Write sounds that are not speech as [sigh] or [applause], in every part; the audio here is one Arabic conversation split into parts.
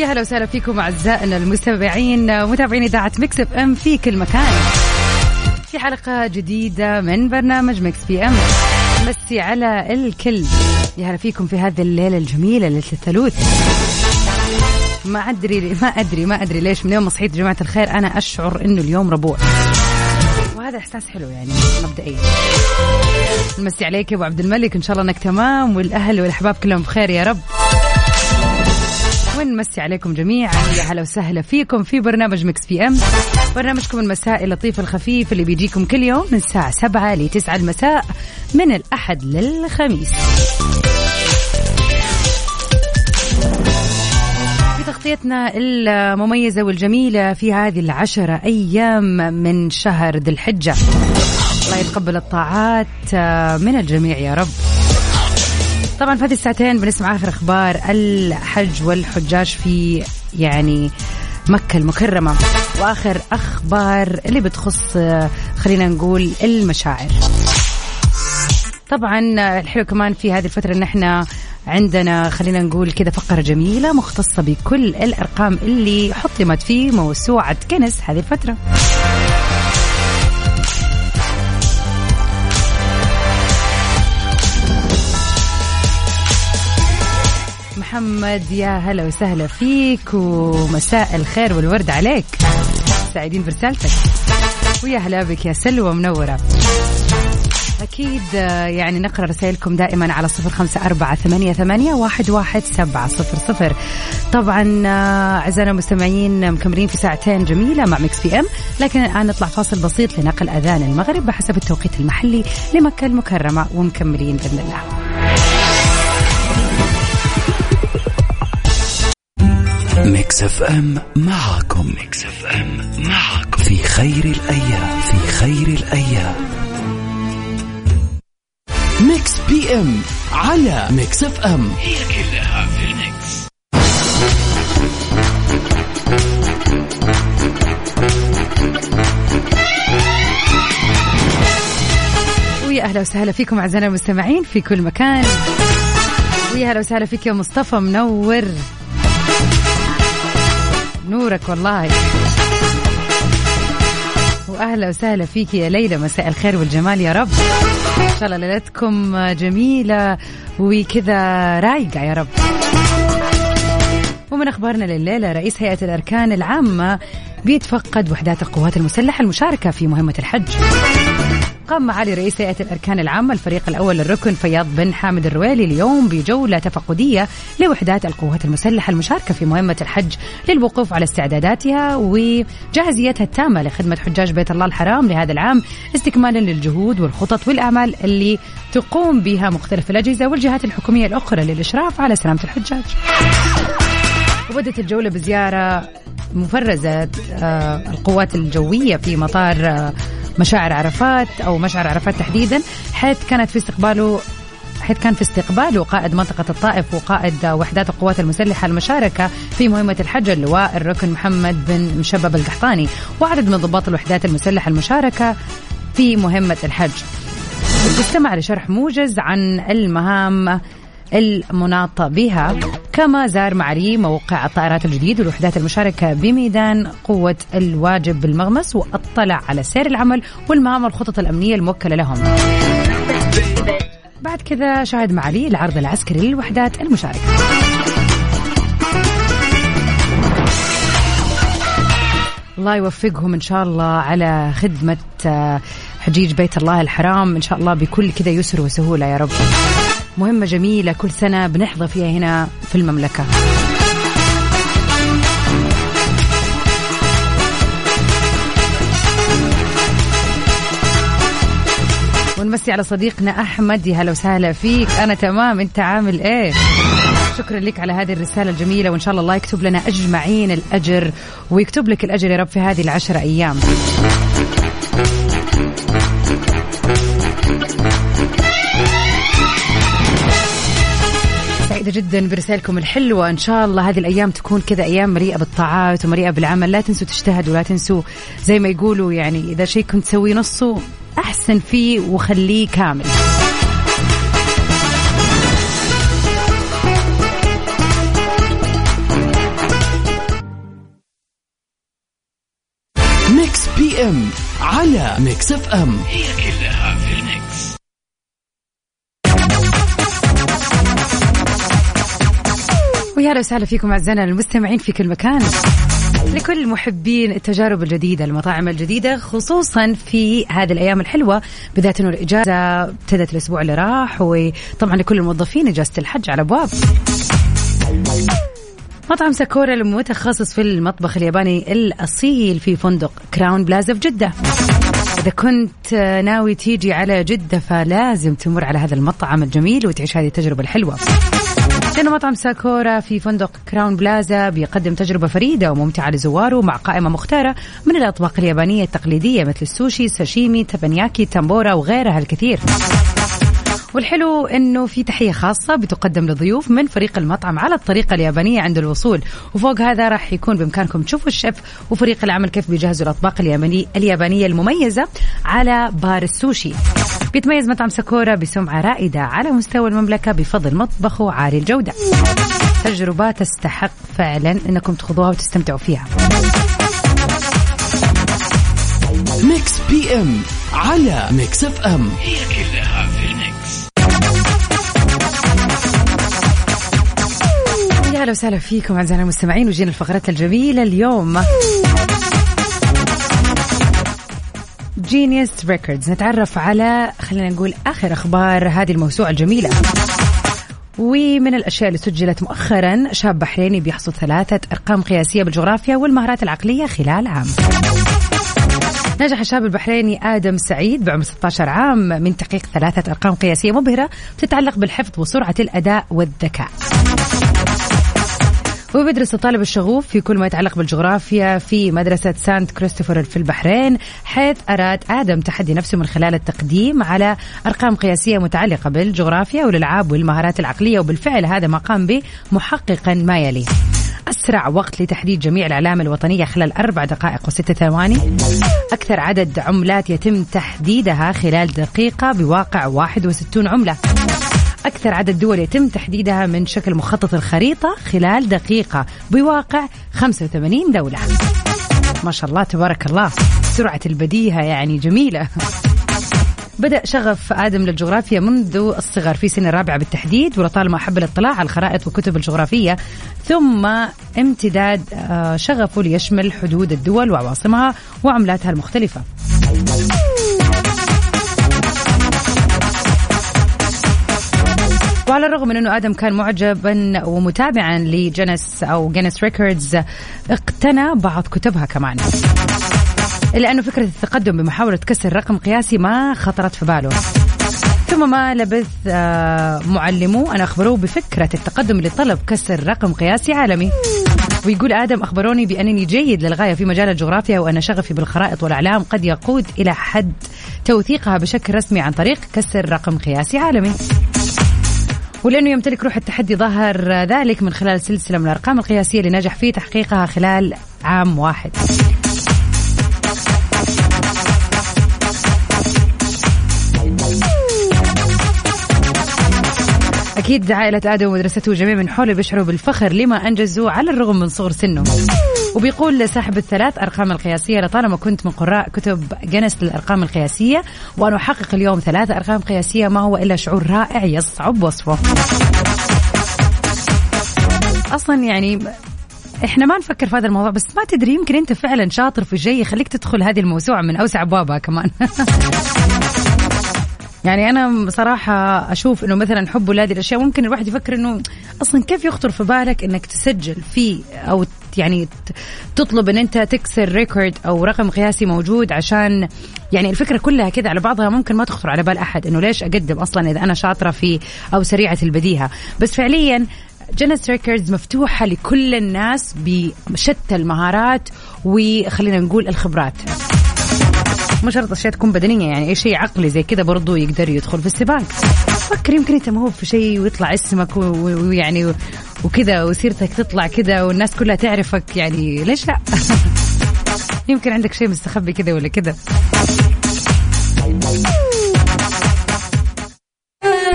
ويا هلا وسهلا فيكم أعزائنا المستمعين متابعين إذاعة Mix FM في كل مكان. في حلقة جديدة من برنامج Mix PM مسي على الكل. يا هلا فيكم في هذه الليلة الجميلة ليلة الثلوث ما أدري ما أدري ما أدري ليش من يوم ما صحيت جماعة الخير أنا أشعر إنه اليوم ربوع. وهذا إحساس حلو يعني مبدئيا. نمسي عليك يا أبو عبد الملك إن شاء الله إنك تمام والأهل والأحباب كلهم بخير يا رب. ونمسي عليكم جميعا. يا هلا وسهلا فيكم في برنامج Mix PM. برنامجكم المسائي اللطيف الخفيف اللي بيجيكم كل يوم من الساعة 7 ل 9 المساء من الأحد للخميس. تغطيتنا المميزة والجميلة في هذه العشرة أيام من شهر ذي الحجة. الله يتقبل الطاعات من الجميع يا رب. طبعا في هذه الساعتين بنسمع آخر أخبار الحج والحجاج في يعني مكة المكرمة. وآخر أخبار اللي بتخص خلينا نقول المشاعر. طبعا الحلو كمان في هذه الفترة إن إحنا عندنا خلينا نقول كذا فقرة جميلة مختصة بكل الأرقام اللي حطمت في موسوعة كنس هذه الفترة. محمد يا هلا وسهلا فيك ومساء الخير والورد عليك. سعيدين برسالتك. ويا هلا بك يا سلوى منورة. أكيد يعني نقرأ رسائلكم دائما على صفر خمسة أربعة ثمانية, ثمانية واحد, واحد سبعة صفر صفر. طبعا أعزائنا المستمعين مكملين في ساعتين جميلة مع مكس بي أم. لكن الآن نطلع فاصل بسيط لنقل أذان المغرب بحسب التوقيت المحلي لمكة المكرمة ومكملين بإذن الله. Mix FM معاكم Mix FM معاكم في خير الأيام. في خير الأيام. Mix PM على Mix FM هي كلها في ال mix ويا أهلا وسهلا فيكم أعزائنا المستمعين في كل مكان. ويا أهلا وسهلا فيك يا مصطفى منور. نورك والله. وأهلا وسهلا فيك يا ليلى مساء الخير والجمال يا رب. إن شاء الله ليلتكم جميلة وكذا رايقة يا رب. ومن أخبارنا لليلة رئيس هيئة الأركان العامة بيتفقد وحدات القوات المسلحة المشاركة في مهمة الحج. قام معالي رئيس هيئة الأركان العامة الفريق الأول للركن فياض بن حامد الرويلي اليوم بجولة تفقدية لوحدات القوات المسلحة المشاركة في مهمة الحج للوقوف على استعداداتها وجاهزيتها التامة لخدمة حجاج بيت الله الحرام لهذا العام استكمالا للجهود والخطط والأعمال اللي تقوم بها مختلف الأجهزة والجهات الحكومية الأخرى للإشراف على سلامة الحجاج. وبدت الجولة بزيارة مفرزة آه، القوات الجوية في مطار آه، مشاعر عرفات أو مشعر عرفات تحديدا حيث كانت في استقباله حيث كان في استقباله قائد منطقة الطائف وقائد وحدات القوات المسلحة المشاركة في مهمة الحج اللواء الركن محمد بن مشبب القحطاني وعدد من ضباط الوحدات المسلحة المشاركة في مهمة الحج. استمع لشرح موجز عن المهام المناط بها. كما زار معالي موقع الطائرات الجديد والوحدات المشاركة بميدان قوة الواجب بالمغمس واطلع على سير العمل والمهام والخطط الأمنية الموكلة لهم. بعد كذا شاهد معالي العرض العسكري للوحدات المشاركة. الله يوفقهم إن شاء الله على خدمة آه، حجيج بيت الله الحرام. إن شاء الله بكل كذا يسر وسهولة يا رب. مهمة جميلة كل سنة بنحظى فيها هنا في المملكة. ونمسي على صديقنا أحمد. يا هلا وسهلا فيك. أنا تمام. أنت عامل إيه؟ شكرا لك على هذه الرسالة الجميلة وإن شاء الله الله يكتب لنا أجمعين الأجر ويكتب لك الأجر يا رب في هذه العشر أيام. سعيدة جدا برسالكم الحلوة. إن شاء الله هذه الأيام تكون كذا أيام مليئة بالطاعات ومليئة بالعمل. لا تنسوا تجتهدوا لا تنسوا زي ما يقولوا يعني إذا شيء كنت تسوي نصه أحسن فيه وخليه كامل. Mix PM على Mix FM هي كلها. ويا وسهلا فيكم أعزائنا المستمعين في كل مكان. لكل محبين التجارب الجديدة المطاعم الجديدة خصوصا في هذه الأيام الحلوة بالذات أنه الإجازة ابتدت الأسبوع اللي راح وطبعا لكل الموظفين إجازة الحج على أبواب. مطعم ساكورا المتخصص في المطبخ الياباني الأصيل في فندق كراون بلازا في جدة. إذا كنت ناوي تيجي على جدة فلازم تمر على هذا المطعم الجميل وتعيش هذه التجربة الحلوة. لأنه مطعم Sakura في فندق Crowne Plaza بيقدم تجربة فريدة وممتعة لزواره مع قائمة مختارة من الأطباق اليابانية التقليدية مثل السوشي ساشيمي تيبانياكي تمبورا وغيرها الكثير. والحلو إنه في تحية خاصة بتقدم للضيوف من فريق المطعم على الطريقة اليابانية عند الوصول. وفوق هذا راح يكون بإمكانكم تشوفوا الشيف وفريق العمل كيف بيجهزوا الأطباق اليابانية المميزة على بار السوشي. بيتميز مطعم Sakura بسمعة رائدة على مستوى المملكة بفضل مطبخه عالي الجودة. تجربة تستحق فعلا إنكم تخوضوها وتستمتعوا فيها. Mix PM على Mix FM هي كلها في ال mix. يا أهلا وسهلا فيكم اعزائنا المستمعين وجينا الفقرات الجميلة اليوم. Guinness Records نتعرف على خلينا نقول آخر أخبار هذه الموسوعة الجميلة. ومن الأشياء اللي سجلت مؤخرا شاب بحريني بيحصد ثلاثة أرقام قياسية بالجغرافيا والمهارات العقلية خلال عام. نجح الشاب البحريني آدم سعيد بعمر 16 عام من تحقيق ثلاثة أرقام قياسية مبهرة تتعلق بالحفظ وسرعة الأداء والذكاء. وبيدرس الطالب الشغوف في كل ما يتعلق بالجغرافيا في مدرسة Saint Christopher في البحرين حيث أراد آدم تحدي نفسه من خلال التقديم على أرقام قياسية متعلقة بالجغرافيا والألعاب والمهارات العقلية وبالفعل هذا ما قام به محققا ما يلي. أسرع وقت لتحديد جميع العلامة الوطنية خلال أربع دقائق وستة ثواني. أكثر عدد عملات يتم تحديدها خلال دقيقة بواقع 61 عملة. أكثر عدد دول يتم تحديدها من شكل مخطط الخريطة خلال دقيقة بواقع 85 دولة. ما شاء الله تبارك الله. سرعة البديهة يعني جميلة. بدأ شغف آدم للجغرافيا منذ الصغر في سن الرابعة بالتحديد ولطالما أحب الاطلاع على الخرائط والكتب الجغرافية ثم امتداد آه، شغفه ليشمل حدود الدول وعواصمها وعملاتها المختلفة. وعلى الرغم من أنه آدم كان معجبا ومتابعا ل Guinness أو Guinness Records اقتنى بعض كتبها كمان. إلا أنه فكرة التقدم بمحاولة كسر رقم قياسي ما خطرت في باله. ثم ما لبث آه، معلموه أن أخبروه بفكرة التقدم لطلب كسر رقم قياسي عالمي. ويقول آدم أخبروني بأنني جيد للغاية في مجال الجغرافيا وأن شغفي بالخرائط والأعلام قد يقود إلى حد توثيقها بشكل رسمي عن طريق كسر رقم قياسي عالمي. ولأنه يمتلك روح التحدي ظهر ذلك من خلال سلسلة من الأرقام القياسية اللي نجح في تحقيقها خلال عام واحد. أكيد عائلة آدم ومدرسته وجميع من حوله بيشعروا بالفخر لما أنجزوا على الرغم من صغر سنه وبيقول صاحب الثلاث أرقام القياسية لطالما كنت من قراء كتب جنس للأرقام القياسية وأن أحقق اليوم ثلاثة أرقام قياسية ما هو إلا شعور رائع يصعب وصفه. أصلا يعني إحنا ما نفكر في هذا الموضوع بس ما تدري يمكن أنت فعلا شاطر في شيء يخليك تدخل هذه الموسوعة من أوسع ابوابها كمان. [laughs] يعني أنا صراحة أشوف إنه مثلا حب هذه الأشياء ممكن الواحد يفكر إنه أصلا كيف يخطر في بالك إنك تسجل فيه أو يعني تطلب إن أنت تكسر ريكورد أو رقم قياسي موجود عشان يعني الفكرة كلها كذا على بعضها ممكن ما تخطر على بال أحد إنه ليش أقدم أصلا إذا أنا شاطرة في أو سريعة البديهة. بس فعليا Guinness Records مفتوحة لكل الناس بشتى المهارات وخلينا نقول الخبرات. مو شرط أشياء تكون بدنية يعني أي شيء عقلي زي كذا برضو يقدر يدخل في السباق. فكر يمكن أنت موهوب في شيء ويطلع اسمك ويعني وكذا وسيرتك تطلع كذا والناس كلها تعرفك يعني ليش لا؟ [laughs] يمكن عندك شيء مستخبي كذا ولا كذا.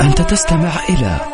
أنت تستمع إلى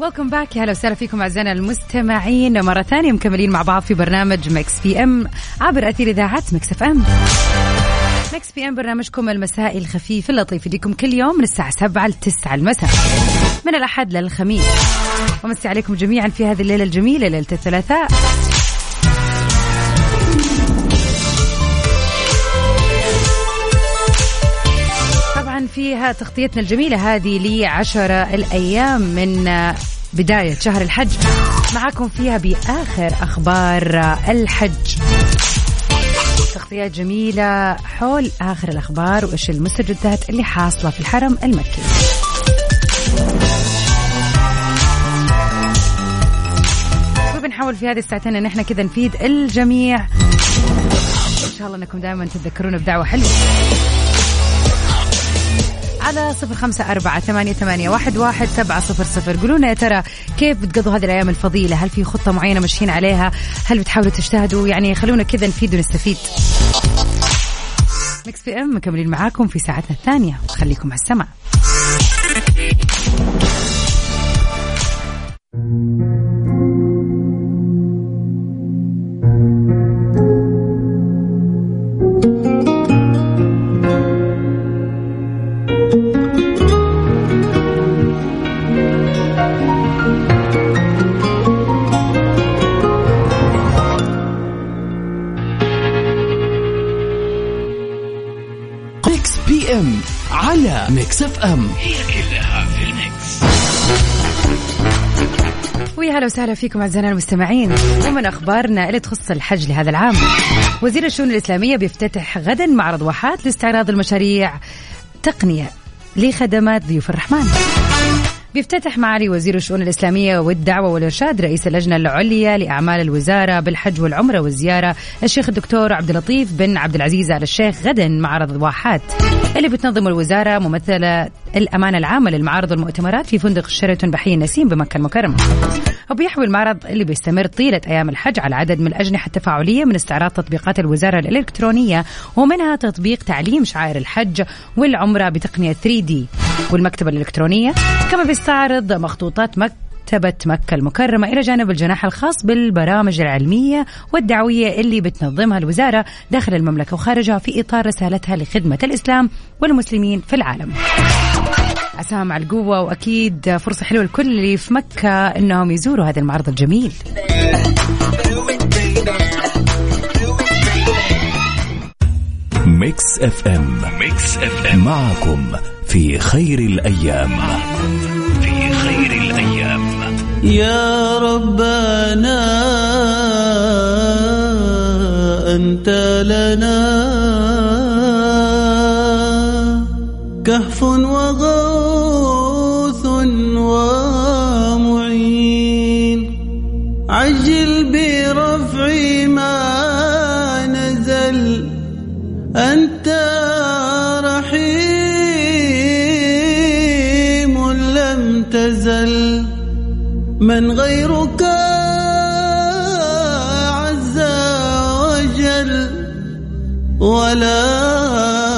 Welcome back يا هلا وسهلا فيكم أعزائنا المستمعين. مرة ثانية مكملين مع بعض في برنامج Mix PM عبر أثير إذاعة Mix FM Mix PM برنامجكم المسائي الخفيف اللطيف يجيكم كل يوم من الساعة 7 ل 9 المساء. من الأحد للخميس. ومسي عليكم جميعا في هذه الليلة الجميلة ليلة الثلاثاء. فيها تغطيتنا الجميلة هذه لعشرة الأيام من بداية شهر الحج. معكم فيها بآخر أخبار الحج. تغطيات جميلة حول آخر الأخبار وإيش المستجدات اللي حاصلة في الحرم المكي. وبنحاول في هذه الساعتين إن إحنا كذا نفيد الجميع؟ إن شاء الله إنكم دائما تتذكرون بدعوة حلوة. على صفر خمسة أربعة ثمانية, ثمانية واحد, واحد سبعة صفر صفر. قولونا يا ترى كيف بتقضوا هذه الأيام الفضيلة؟ هل في خطة معينة ماشيين عليها؟ هل بتحاولوا تجتهدوا؟ يعني خلونا كذا نفيد ونستفيد. Mix PM مكملين معاكم في ساعتنا الثانية. خليكم على السمع Mix FM. هي كلها في ال mix. ويا هلا وسهلا فيكم أعزائنا المستمعين. ومن أخبارنا اللي تخص الحج لهذا العام وزير الشؤون الإسلامية بيفتتح غدا معرض واحات لاستعراض المشاريع تقنية لخدمات ضيوف الرحمن. بيفتتح معالي وزير الشؤون الإسلامية والدعوة والإرشاد رئيس اللجنة العليا لأعمال الوزارة بالحج والعمرة والزيارة الشيخ الدكتور عبد اللطيف بن عبد العزيز آل الشيخ غدا معرض واحات اللي بتنظم الوزارة ممثلة الأمانة العامة للمعارض والمؤتمرات في فندق شيراتون بحي النسيم بمكة المكرمة. وبيحوي المعرض اللي بيستمر طيلة أيام الحج على عدد من الأجنحة التفاعلية من استعراض تطبيقات الوزارة الإلكترونية ومنها تطبيق تعليم شعائر الحج والعمرة بتقنية 3D والمكتبة الإلكترونية كما بيستعرض مخطوطات مكة مكتبة مكة المكرمة إلى جانب الجناح الخاص بالبرامج العلمية والدعوية اللي بتنظمها الوزارة داخل المملكة وخارجها في إطار رسالتها لخدمة الإسلام والمسلمين في العالم. عساهم على القوة وأكيد فرصة حلوة لكل اللي في مكة أنهم يزوروا هذا المعرض الجميل. Mix FM. Mix FM. معكم في خير الأيام. في خير الأيام. يا ربنا أنت لنا تزل من غيرك عز وجل ولا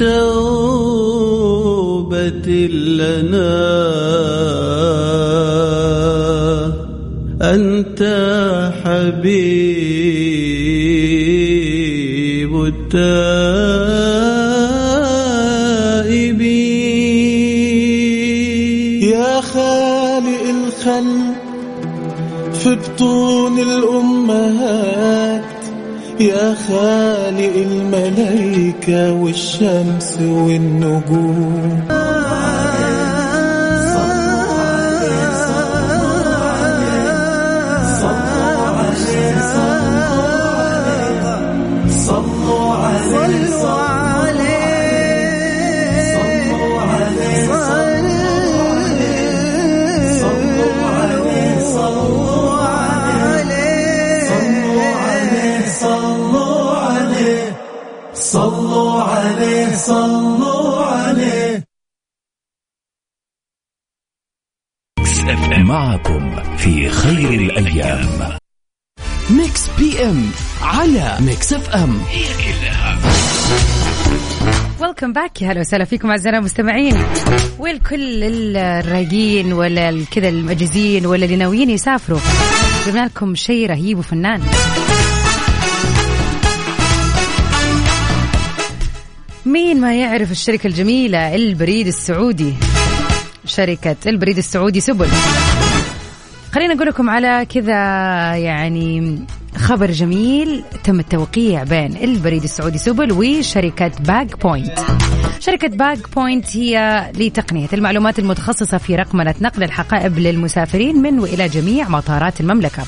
قوة لنا. أنت حبيب التائبين يا خالق الخلق في بطون الأمهات. يا خالق الملائكة والشمس والنجوم Mix FM. Welcome back يا هلا وسهلا فيكم أعزائنا المستمعين. ولكل الرايقين ولا كذا المجهزين ولا اللي ناويين يسافروا. جبنا لكم شيء رهيب وفنان. مين ما يعرف الشركة الجميلة البريد السعودي؟ شركة البريد السعودي سبل. خلينا نقول لكم على كذا يعني خبر جميل تم التوقيع بين البريد السعودي سبل وشركة BagPoint. شركة BagPoint هي لتقنية المعلومات المتخصصة في رقمنة نقل الحقائب للمسافرين من وإلى جميع مطارات المملكة.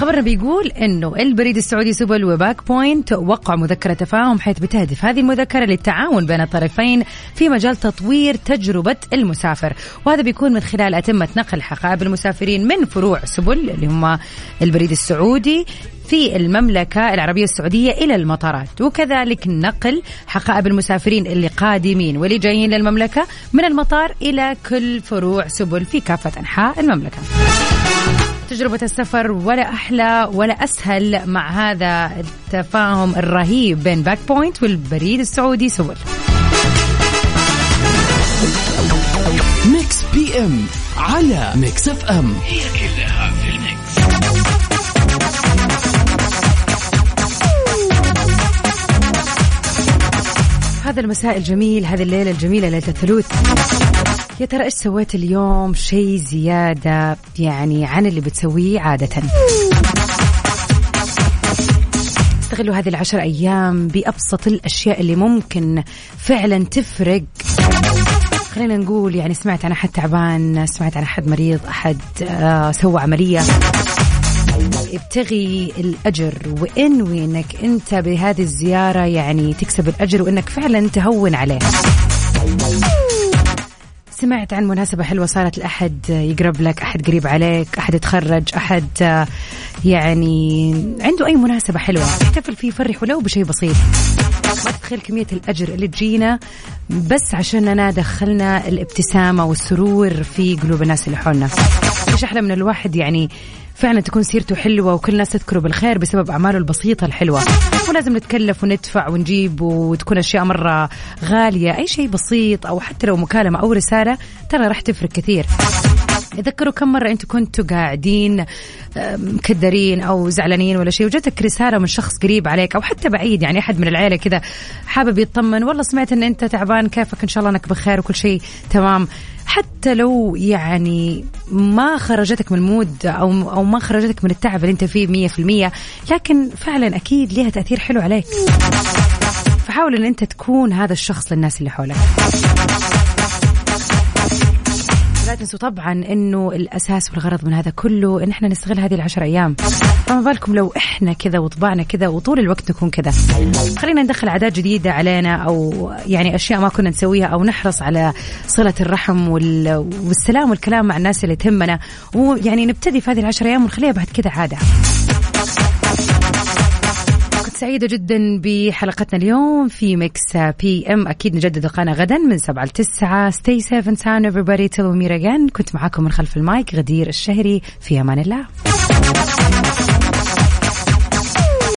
خبرنا بيقول إنه البريد السعودي سبل و BagPoint وقعوا مذكرة تفاهم حيث بتهدف هذه المذكرة للتعاون بين الطرفين في مجال تطوير تجربة المسافر. وهذا بيكون من خلال أتمتة نقل حقائب المسافرين من فروع سبل اللي هم البريد السعودي في المملكة العربية السعودية إلى المطارات. وكذلك نقل حقائب المسافرين اللي قادمين واللي جايين للمملكة من المطار إلى كل فروع سبل في كافة أنحاء المملكة. تجربة السفر ولا أحلى ولا أسهل مع هذا التفاهم الرهيب بين BagPoint والبريد السعودي سبل Mix PM على Mix FM هذا المساء الجميل هذه الليلة الجميلة ليلة الثلوث يا ترى إيش سويت اليوم؟ شيء زيادة يعني عن اللي بتسويه عادة. استغلوا هذه العشر أيام بأبسط الأشياء اللي ممكن فعلا تفرق. خلينا نقول يعني سمعت عن أحد تعبان سمعت عن أحد مريض أحد آه سوى عملية. ابتغي الأجر وانوي أنك أنت بهذه الزيارة يعني تكسب الأجر وأنك فعلا تهون عليه. سمعت عن مناسبة حلوة صارت لأحد يقرب لك أحد قريب عليك أحد يتخرج أحد يعني عنده أي مناسبة حلوة. احتفل فيه فرح ولو بشيء بسيط. ما تتخيل كمية الأجر اللي تجينا. بس عشاننا دخلنا الابتسامة والسرور في قلوب الناس اللي حولنا. إيش أحلى من الواحد يعني فعلا تكون سيرته حلوة وكل الناس تذكره بالخير بسبب أعماله البسيطة الحلوة. ولازم نتكلف وندفع ونجيب وتكون أشياء مرة غالية أي شيء بسيط أو حتى لو مكالمة أو رسالة ترى راح تفرق كثير. تذكروا كم مرة أنتم كنتوا قاعدين مكدرين أو زعلانين ولا شيء وجاتك رسالة من شخص قريب عليك أو حتى بعيد يعني أحد من العيلة كذا حابب يطمن والله سمعت أن أنت تعبان كيفك؟ إن شاء الله أنك بخير وكل شيء تمام. حتى لو يعني ما خرجتك من المود أو أو ما خرجتك من التعب اللي أنت فيه مية في المية لكن فعلا أكيد لها تأثير حلو عليك. فحاول إن أنت تكون هذا الشخص للناس اللي حولك. لا تنسوا طبعا إنه الأساس والغرض من هذا كله إن إحنا نستغل هذه العشر أيام. فما بالكم لو إحنا كذا وطبعنا كذا وطول الوقت نكون كذا. خلينا ندخل عادات جديدة علينا أو يعني أشياء ما كنا نسويها أو نحرص على صلة الرحم وال... والسلام والكلام مع الناس اللي تهمنا. ويعني نبتدي في هذه العشر أيام ونخليها بعد كذا عادة. سعيدة جدا بحلقتنا اليوم في Mix PM أكيد نجدد لقانا غدا من 7 ل 9 stay safe and sound everybody. Till we meet again. كنت معاكم من خلف المايك غدير الشهري. في أمان الله.